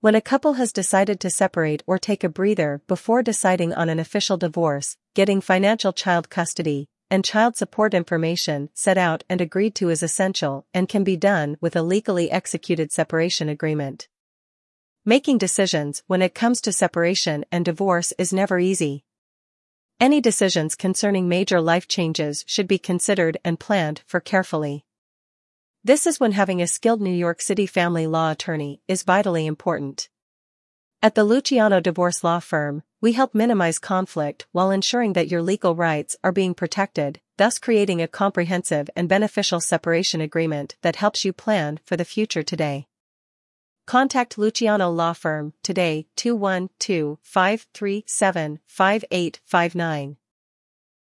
When a couple has decided to separate or take a breather before deciding on an official divorce, getting financial child custody and child support information set out and agreed to is essential and can be done with a legally executed separation agreement. Making decisions when it comes to separation and divorce is never easy. Any decisions concerning major life changes should be considered and planned for carefully. This is when having a skilled New York City family law attorney is vitally important. At the Luciano Divorce Law Firm, we help minimize conflict while ensuring that your legal rights are being protected, thus creating a comprehensive and beneficial separation agreement that helps you plan for the future today. Contact Luciano Law Firm today 212 537 5859.